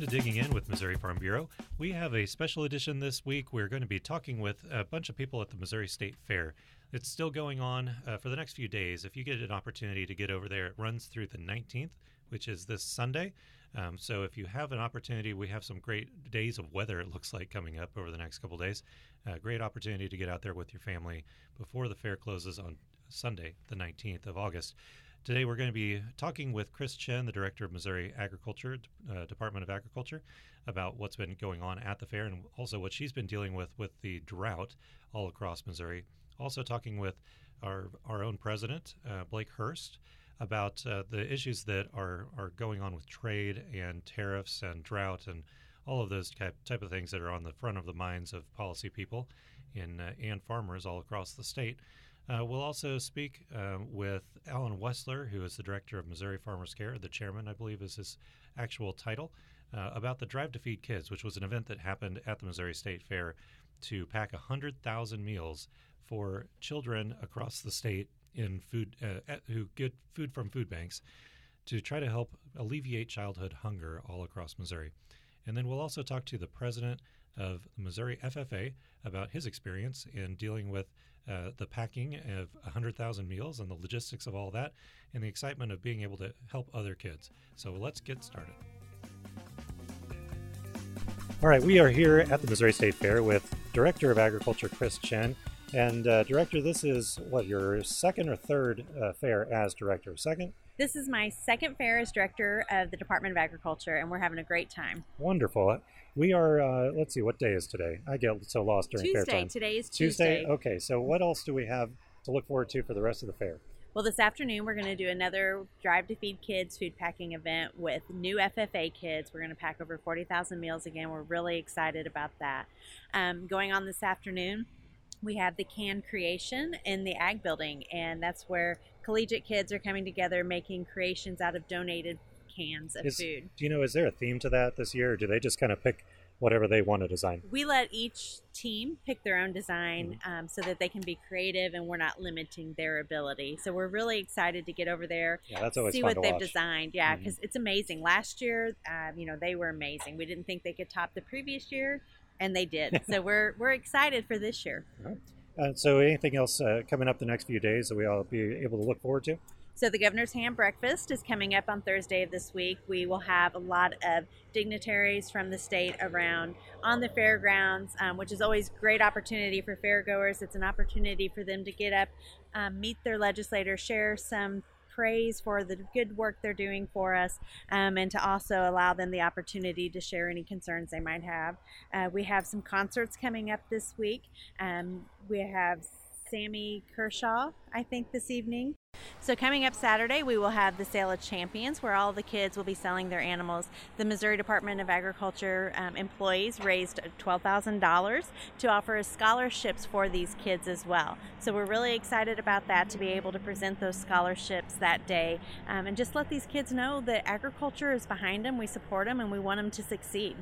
Welcome to Digging In with Missouri Farm Bureau. We have a special edition this week. We're going to be talking with a bunch of people at the Missouri State Fair. It's still going on uh, for the next few days. If you get an opportunity to get over there, it runs through the 19th, which is this Sunday. Um, so if you have an opportunity, we have some great days of weather, it looks like, coming up over the next couple days. Uh, great opportunity to get out there with your family before the fair closes on Sunday, the 19th of August. Today, we're going to be talking with Chris Chinn, the director of Missouri Agriculture, uh, Department of Agriculture, about what's been going on at the fair and also what she's been dealing with with the drought all across Missouri. Also, talking with our, our own president, uh, Blake Hurst, about uh, the issues that are, are going on with trade and tariffs and drought and all of those type, of things that are on the front of the minds of policy people in, uh, and farmers all across the state. Uh, we'll also speak uh, with Alan Wessler, who is the director of Missouri Farmers Care, the chairman, I believe, is his actual title, uh, about the Drive to Feed Kids, which was an event that happened at the Missouri State Fair to pack 100,000 meals for children across the state in food uh, who get food from food banks to try to help alleviate childhood hunger all across Missouri. And then we'll also talk to the president of Missouri FFA about his experience in dealing with uh, the packing of 100,000 meals and the logistics of all that, and the excitement of being able to help other kids. So let's get started. All right, we are here at the Missouri State Fair with Director of Agriculture Chris Chinn. And uh, Director, this is what your second or third uh, fair as director? Second? This is my second fair as director of the Department of Agriculture, and we're having a great time. Wonderful. We are, uh, let's see, what day is today? I get so lost during Tuesday. fair time. Tuesday today is Tuesday. Tuesday. Okay, so what else do we have to look forward to for the rest of the fair? Well, this afternoon we're going to do another Drive to Feed Kids food packing event with new FFA kids. We're going to pack over 40,000 meals again. We're really excited about that. Um, going on this afternoon, we have the can creation in the ag building and that's where collegiate kids are coming together making creations out of donated cans of is, food do you know is there a theme to that this year or do they just kind of pick whatever they want to design we let each team pick their own design mm-hmm. um, so that they can be creative and we're not limiting their ability so we're really excited to get over there yeah, that's always see what they've watch. designed yeah because mm-hmm. it's amazing last year uh, you know they were amazing we didn't think they could top the previous year and they did. so we're we're excited for this year. Uh, so, anything else uh, coming up the next few days that we all be able to look forward to? So, the Governor's Ham Breakfast is coming up on Thursday of this week. We will have a lot of dignitaries from the state around on the fairgrounds, um, which is always great opportunity for fairgoers. It's an opportunity for them to get up, um, meet their legislators, share some praise for the good work they're doing for us um, and to also allow them the opportunity to share any concerns they might have. Uh, we have some concerts coming up this week. Um, we have Sammy Kershaw, I think, this evening. So, coming up Saturday, we will have the Sale of Champions, where all the kids will be selling their animals. The Missouri Department of Agriculture um, employees raised $12,000 to offer scholarships for these kids as well. So, we're really excited about that to be able to present those scholarships that day um, and just let these kids know that agriculture is behind them. We support them and we want them to succeed.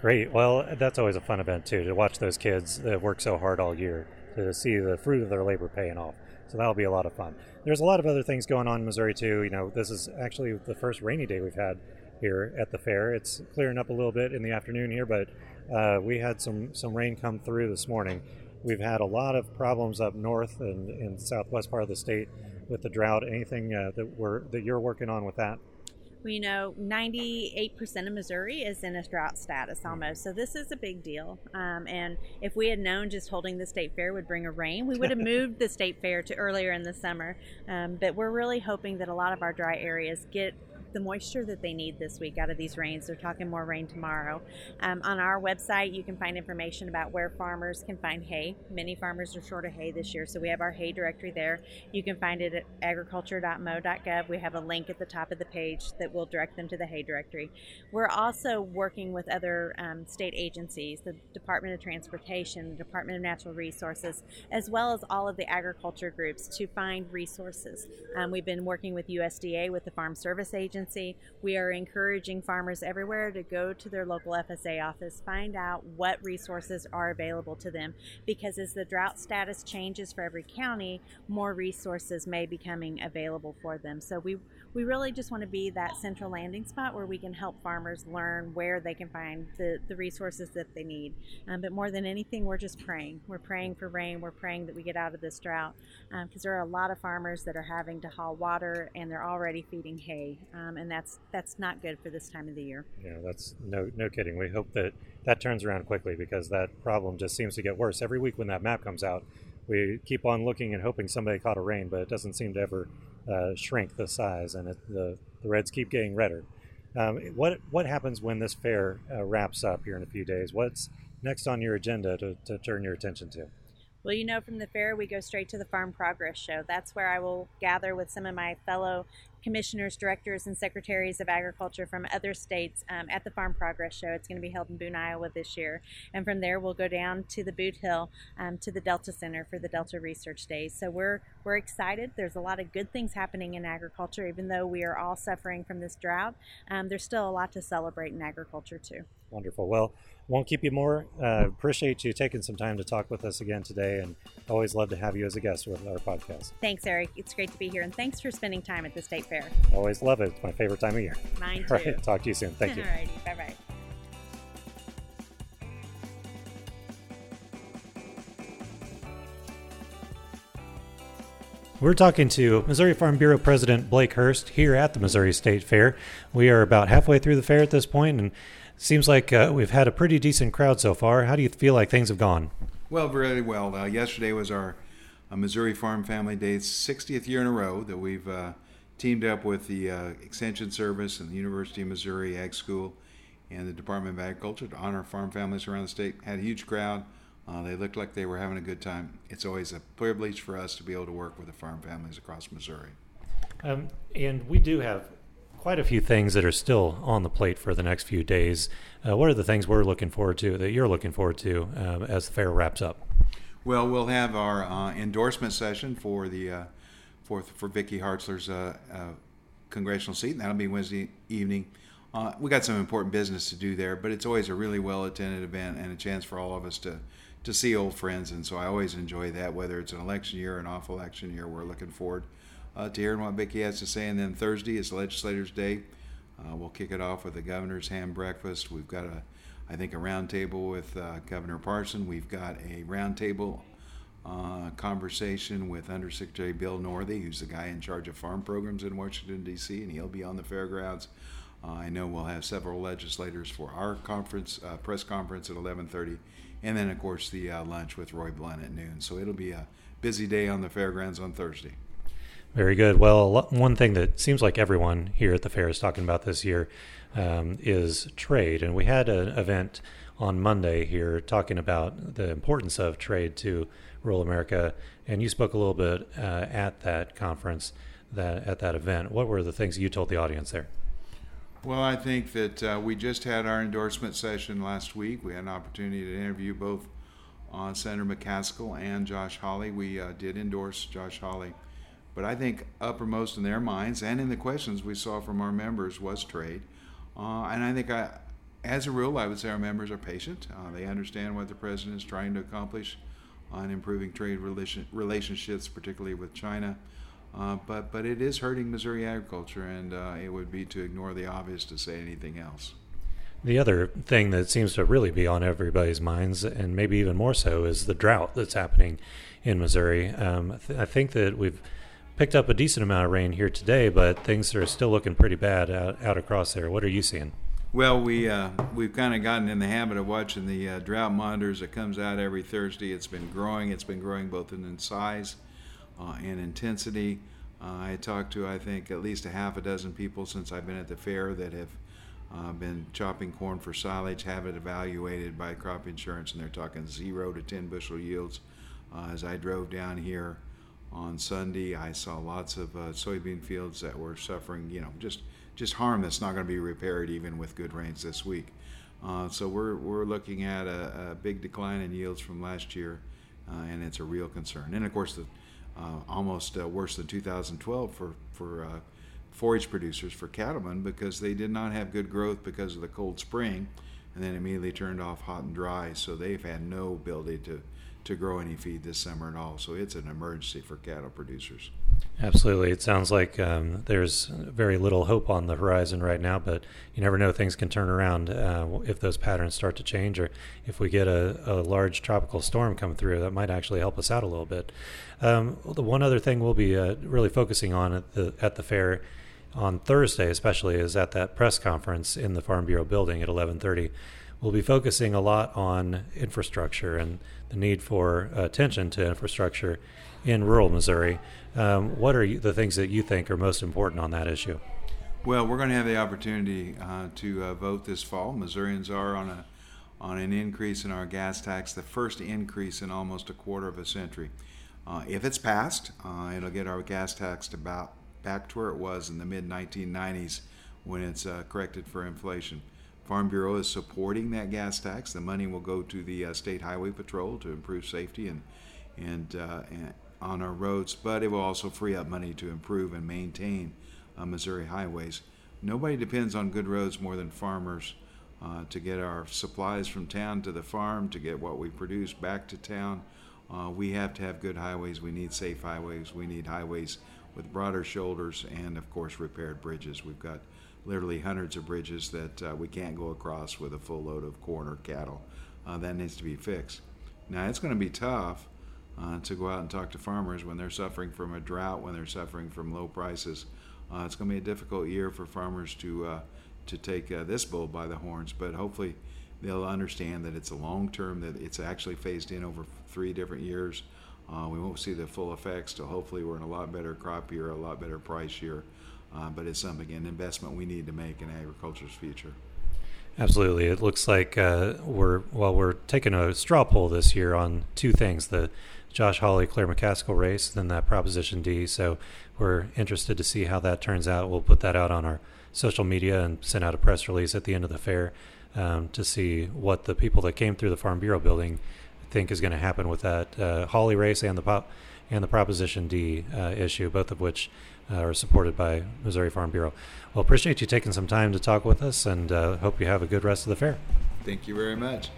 Great. Well, that's always a fun event, too, to watch those kids that work so hard all year to see the fruit of their labor paying off. So that'll be a lot of fun. There's a lot of other things going on in Missouri too. You know, this is actually the first rainy day we've had here at the fair. It's clearing up a little bit in the afternoon here, but uh, we had some some rain come through this morning. We've had a lot of problems up north and in southwest part of the state with the drought. Anything uh, that we're that you're working on with that? We know 98% of Missouri is in a drought status almost. So this is a big deal. Um, and if we had known just holding the state fair would bring a rain, we would have moved the state fair to earlier in the summer. Um, but we're really hoping that a lot of our dry areas get the moisture that they need this week out of these rains. They're talking more rain tomorrow. Um, on our website, you can find information about where farmers can find hay. Many farmers are short of hay this year, so we have our hay directory there. You can find it at agriculture.mo.gov. We have a link at the top of the page that will direct them to the hay directory. We're also working with other um, state agencies, the Department of Transportation, the Department of Natural Resources, as well as all of the agriculture groups to find resources. Um, we've been working with USDA, with the Farm Service Agency We are encouraging farmers everywhere to go to their local FSA office, find out what resources are available to them, because as the drought status changes for every county, more resources may be coming available for them. So we we really just want to be that central landing spot where we can help farmers learn where they can find the, the resources that they need. Um, but more than anything, we're just praying. We're praying for rain. We're praying that we get out of this drought because um, there are a lot of farmers that are having to haul water and they're already feeding hay, um, and that's that's not good for this time of the year. Yeah, that's no no kidding. We hope that that turns around quickly because that problem just seems to get worse every week when that map comes out. We keep on looking and hoping somebody caught a rain, but it doesn't seem to ever uh, shrink the size, and it, the the reds keep getting redder. Um, what what happens when this fair uh, wraps up here in a few days? What's next on your agenda to, to turn your attention to? Well, you know, from the fair, we go straight to the Farm Progress Show. That's where I will gather with some of my fellow commissioners, directors, and secretaries of agriculture from other states um, at the Farm Progress Show. It's going to be held in Boone, Iowa this year. And from there, we'll go down to the Bootheel um, to the Delta Center for the Delta Research Days. So we're, we're excited. There's a lot of good things happening in agriculture, even though we are all suffering from this drought. Um, there's still a lot to celebrate in agriculture, too. Wonderful. Well, won't keep you more. Uh, appreciate you taking some time to talk with us again today, and always love to have you as a guest with our podcast. Thanks, Eric. It's great to be here, and thanks for spending time at the state fair. Always love it. It's my favorite time of year. Mine too. All right. Talk to you soon. Thank you. All righty. Bye bye. We're talking to Missouri Farm Bureau President Blake Hurst here at the Missouri State Fair. We are about halfway through the fair at this point, and seems like uh, we've had a pretty decent crowd so far. How do you feel like things have gone? Well, very well. Uh, yesterday was our uh, Missouri Farm Family Day's 60th year in a row that we've uh, teamed up with the uh, Extension Service and the University of Missouri Ag School and the Department of Agriculture to honor farm families around the state. Had a huge crowd. Uh, they looked like they were having a good time. It's always a privilege for us to be able to work with the farm families across Missouri. Um, and we do have quite a few things that are still on the plate for the next few days. Uh, what are the things we're looking forward to that you're looking forward to um, as the fair wraps up? Well, we'll have our uh, endorsement session for the uh, for for Vicky Hartzler's uh, uh, congressional seat, and that'll be Wednesday evening. we got some important business to do there, but it's always a really well attended event and a chance for all of us to to see old friends, and so I always enjoy that. Whether it's an election year or an off election year, we're looking forward uh, to hearing what Vicky has to say. And then Thursday is Legislators' Day. Uh, we'll kick it off with the governor's ham breakfast. We've got a, I think, a roundtable with uh, Governor Parson. We've got a roundtable uh, conversation with Undersecretary Bill Northey, who's the guy in charge of farm programs in Washington D.C., and he'll be on the fairgrounds. Uh, I know we'll have several legislators for our conference, uh, press conference at 11:30 and then of course the lunch with Roy Blunt at noon. So it'll be a busy day on the fairgrounds on Thursday. Very good. Well, one thing that seems like everyone here at the fair is talking about this year um, is trade, and we had an event on Monday here talking about the importance of trade to rural America, and you spoke a little bit uh, at that conference, that at that event. What were the things you told the audience there? Well, I think that uh, we just had our endorsement session last week. We had an opportunity to interview both uh, Senator McCaskill and Josh Hawley. We uh, did endorse Josh Hawley. But I think uppermost in their minds and in the questions we saw from our members was trade. Uh, and I think, I, as a rule, I would say our members are patient. Uh, they understand what the president is trying to accomplish on improving trade relation, relationships, particularly with China. Uh, but but it is hurting Missouri agriculture, and uh, it would be to ignore the obvious to say anything else. The other thing that seems to really be on everybody's minds, and maybe even more so, is the drought that's happening in Missouri. Um, th- I think that we've picked up a decent amount of rain here today, but things are still looking pretty bad out, out across there. What are you seeing? Well, we uh, we've kind of gotten in the habit of watching the uh, drought monitors that comes out every Thursday. It's been growing. It's been growing both in size uh, and intensity. Uh, I talked to, I think, at least a half a dozen people since I've been at the fair that have uh, been chopping corn for silage, have it evaluated by crop insurance, and they're talking zero to 10 bushel yields. Uh, as I drove down here on Sunday, I saw lots of uh, soybean fields that were suffering, you know, just just harm that's not going to be repaired even with good rains this week. Uh, so we're, we're looking at a, a, big decline in yields from last year, uh, and it's a real concern. And of course, the uh, almost uh, worse than 2012 for for uh, forage producers for cattlemen because they did not have good growth because of the cold spring and then immediately turned off hot and dry. So they've had no ability to, to grow any feed this summer at all. So it's an emergency for cattle producers. Absolutely. It sounds like um, there's very little hope on the horizon right now, but you never know. Things can turn around uh, if those patterns start to change, or if we get a, a, large tropical storm come through, that might actually help us out a little bit. Um, the one other thing we'll be uh, really focusing on at the, at the fair on Thursday, especially, is at that press conference in the Farm Bureau building at 11:30. We'll be focusing a lot on infrastructure and the need for attention to infrastructure in rural Missouri. Um, what are you, the things that you think are most important on that issue? Well, we're going to have the opportunity uh, to uh, vote this fall. Missourians are on a on an increase in our gas tax, the first increase in almost a quarter of a century. Uh, if it's passed, uh, it'll get our gas tax to about back to where it was in the mid 1990s when it's uh, corrected for inflation. Farm Bureau is supporting that gas tax. The money will go to the uh, State Highway Patrol to improve safety and and, and on our roads, but it will also free up money to improve and maintain uh, Missouri highways. Nobody depends on good roads more than farmers uh, to get our supplies from town to the farm, to get what we produce back to town. Uh, we have to have good highways. We need safe highways. We need highways with broader shoulders and, of course, repaired bridges. We've got literally hundreds of bridges that uh, we can't go across with a full load of corn or cattle. Uh, that needs to be fixed. Now, it's going to be tough uh, to go out and talk to farmers when they're suffering from a drought, when they're suffering from low prices. Uh, it's going to be a difficult year for farmers to uh, to take uh, this bull by the horns, but hopefully they'll understand that it's a long term, that it's actually phased in over three different years. We won't see the full effects, so hopefully we're in a lot better crop year, a lot better price year. Uh, but it's something, an investment we need to make in agriculture's future. Absolutely. It looks like uh, we're well, we're taking a straw poll this year on two things: the Josh Hawley Claire McCaskill race, then that Proposition D. So we're interested to see how that turns out. We'll put that out on our social media and send out a press release at the end of the fair um, to see what the people that came through the Farm Bureau building think is going to happen with that uh, Hawley race and the pop and the Proposition D uh, issue, both of which uh, are supported by Missouri Farm Bureau. Well, appreciate you taking some time to talk with us, and uh, hope you have a good rest of the fair. Thank you very much.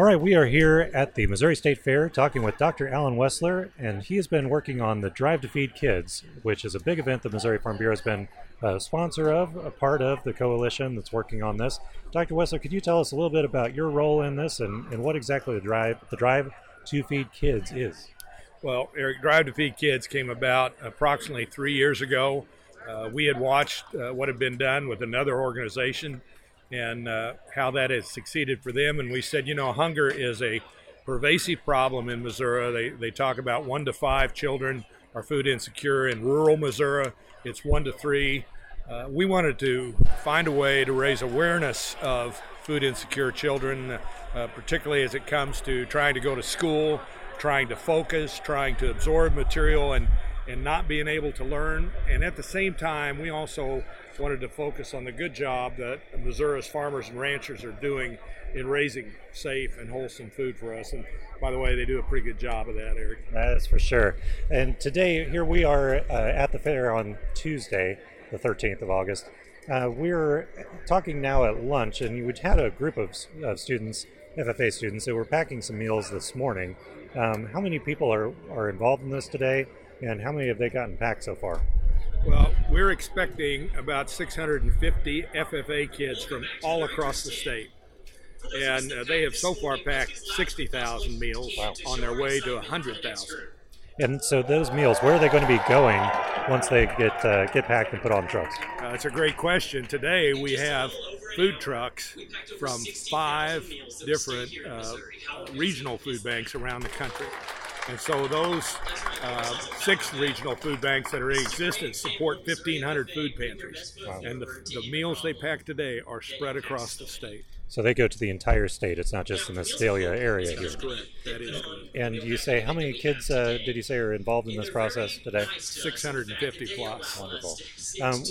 All right, we are here at the Missouri State Fair talking with Dr. Alan Wessler, and he has been working on the Drive to Feed Kids, which is a big event that Missouri Farm Bureau has been a sponsor of, a part of the coalition that's working on this. Dr. Wessler, could you tell us a little bit about your role in this and, and what exactly the Drive the Drive to Feed Kids is? Well, Eric, Drive to Feed Kids came about approximately three years ago. Uh, we had watched uh, what had been done with another organization and uh, how that has succeeded for them. And we said, you know, hunger is a pervasive problem in Missouri. They, they talk about one to five children are food insecure. In rural Missouri, it's one to three. Uh, we wanted to find a way to raise awareness of food insecure children, uh, particularly as it comes to trying to go to school, trying to focus, trying to absorb material, and, and not being able to learn. And at the same time, we also wanted to focus on the good job that Missouri's farmers and ranchers are doing in raising safe and wholesome food for us. And by the way, they do a pretty good job of that, Eric. That is for sure. And today, here we are uh, at the fair on Tuesday, the 13th of August. Uh, we're talking now at lunch, and we had a group of, of students, FFA students, that were packing some meals this morning. Um, how many people are, are involved in this today, and how many have they gotten packed so far? Well, we're expecting about 650 FFA kids from all across the state. And uh, they have so far packed 60,000 meals wow. on their way to 100,000. And so those meals, where are they going to be going once they get uh, get packed and put on trucks? Uh, that's a great question. Today we have food trucks from five different uh, regional food banks around the country. And so those uh, six regional food banks that are in existence support 1,500 food pantries. Wow. And the, the meals they pack today are spread across the state. So they go to the entire state. It's not just in the Sedalia area here. That's correct. That is correct. And you say how many kids uh, did you say are involved in this process today? 650 plus. Wonderful. Um,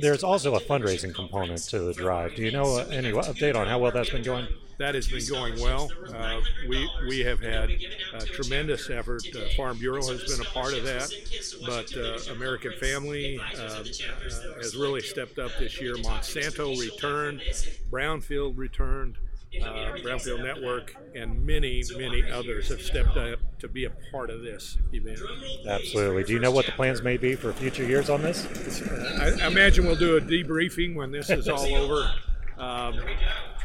there's also a fundraising component to the drive. Do you know uh, any update on how well that's been going? That has been going well. Uh, we we have had a tremendous effort. Uh, Farm Bureau has been a part of that, but uh, American Family uh, uh, has really stepped up this year. Monsanto returned, Brownfield returned. Uh, Brownfield Network and many, many others have stepped up to be a part of this event. Absolutely. Do you know what the plans may be for future years on this? I, I imagine we'll do a debriefing when this is all over. Um,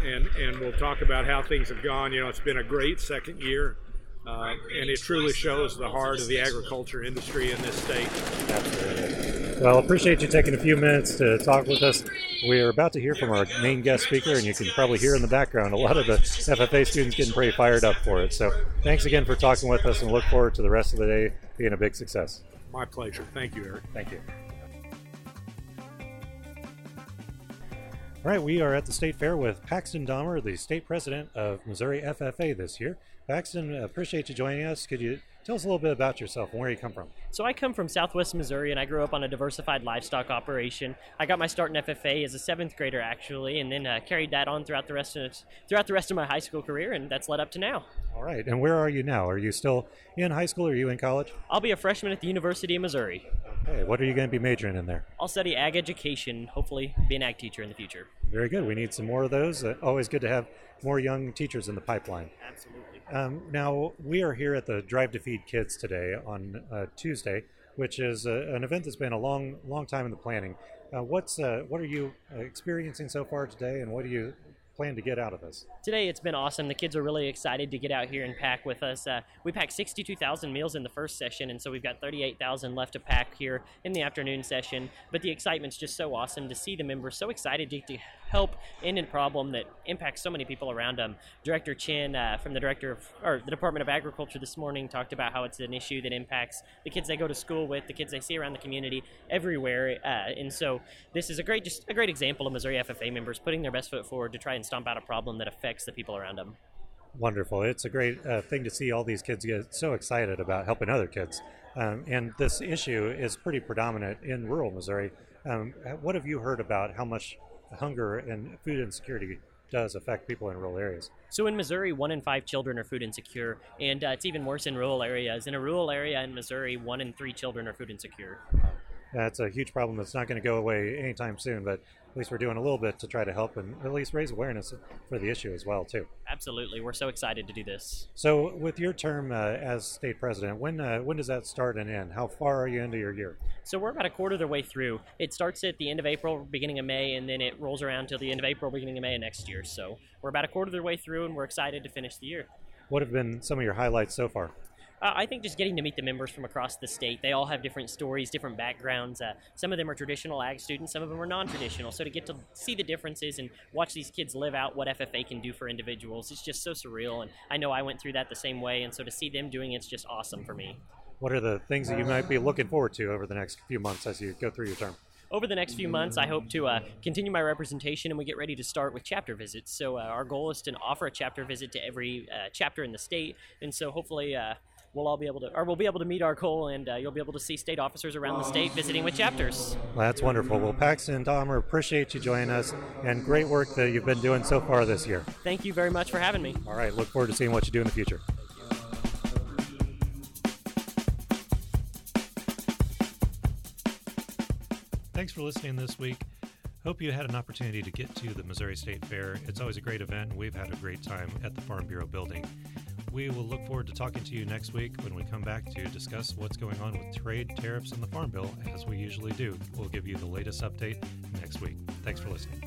and, and we'll talk about how things have gone. You know, it's been a great second year. Uh, and it truly shows the heart of the agriculture industry in this state. Absolutely. Well, appreciate you taking a few minutes to talk with us. We are about to hear from our main guest speaker, and you can probably hear in the background a lot of the FFA students getting pretty fired up for it. So, thanks again for talking with us, and look forward to the rest of the day being a big success. My pleasure. Thank you, Eric. Thank you. All right, we are at the State Fair with Paxton Dahmer, the state president of Missouri FFA this year. Paxton, appreciate you joining us. Could you tell us a little bit about yourself and where you come from? So I come from Southwest Missouri, and I grew up on a diversified livestock operation. I got my start in FFA as a seventh grader, actually, and then uh, carried that on throughout the rest of throughout the rest of my high school career, and that's led up to now. All right, and where are you now? Are you still in high school? Or are you in college? I'll be a freshman at the University of Missouri. Okay, what are you going to be majoring in there? I'll study ag education, hopefully be an ag teacher in the future. Very good. We need some more of those. Uh, always good to have more young teachers in the pipeline. Absolutely. Um, now, we are here at the Drive to Feed Kids today on uh, Tuesday, which is uh, an event that's been a long, long time in the planning. Uh, what's uh, what are you experiencing so far today, and what do you plan to get out of this? Today it's been awesome. The kids are really excited to get out here and pack with us. Uh, we packed 62,000 meals in the first session, and so we've got 38,000 left to pack here in the afternoon session. But the excitement's just so awesome to see the members so excited to, to help end a problem that impacts so many people around them. Director Chinn uh, from the director of or the Department of Agriculture this morning talked about how it's an issue that impacts the kids they go to school with, the kids they see around the community, everywhere. Uh, and so this is a great, just a great example of Missouri FFA members putting their best foot forward to try and stomp out a problem that affects the people around them. Wonderful. It's a great uh, thing to see all these kids get so excited about helping other kids. Um, and this issue is pretty predominant in rural Missouri. Um, what have you heard about how much hunger and food insecurity does affect people in rural areas? So in Missouri, one in five children are food insecure, and uh, it's even worse in rural areas. In a rural area in Missouri, one in three children are food insecure. That's a huge problem that's not going to go away anytime soon, but at least we're doing a little bit to try to help and at least raise awareness for the issue as well, too. Absolutely, we're so excited to do this. So, with your term uh, as state president, when uh, when does that start and end? How far are you into your year? So we're about a quarter of the way through. It starts at the end of April, beginning of May, and then it rolls around till the end of April, beginning of May of next year. So we're about a quarter of the way through, and we're excited to finish the year. What have been some of your highlights so far? Uh, I think just getting to meet the members from across the state. They all have different stories, different backgrounds. Uh, some of them are traditional ag students, some of them are non traditional. So to get to see the differences and watch these kids live out what FFA can do for individuals, it's just so surreal. And I know I went through that the same way. And so to see them doing it's just awesome for me. What are the things that you might be looking forward to over the next few months as you go through your term? over the next few months, I hope to uh, continue my representation and we get ready to start with chapter visits. So, uh, our goal is to offer a chapter visit to every uh, chapter in the state. And so, hopefully, uh, we'll all be able to, or we'll be able to meet our goal and uh, you'll be able to see state officers around the state visiting with chapters. Well, that's wonderful. Well, Paxton and Dahmer, appreciate you joining us and great work that you've been doing so far this year. Thank you very much for having me. All right, look forward to seeing what you do in the future. Thanks for listening this week. Hope you had an opportunity to get to the Missouri State Fair. It's always a great event, and we've had a great time at the Farm Bureau building. We will look forward to talking to you next week when we come back to discuss what's going on with trade, tariffs, and the Farm Bill, as we usually do. We'll give you the latest update next week. Thanks for listening.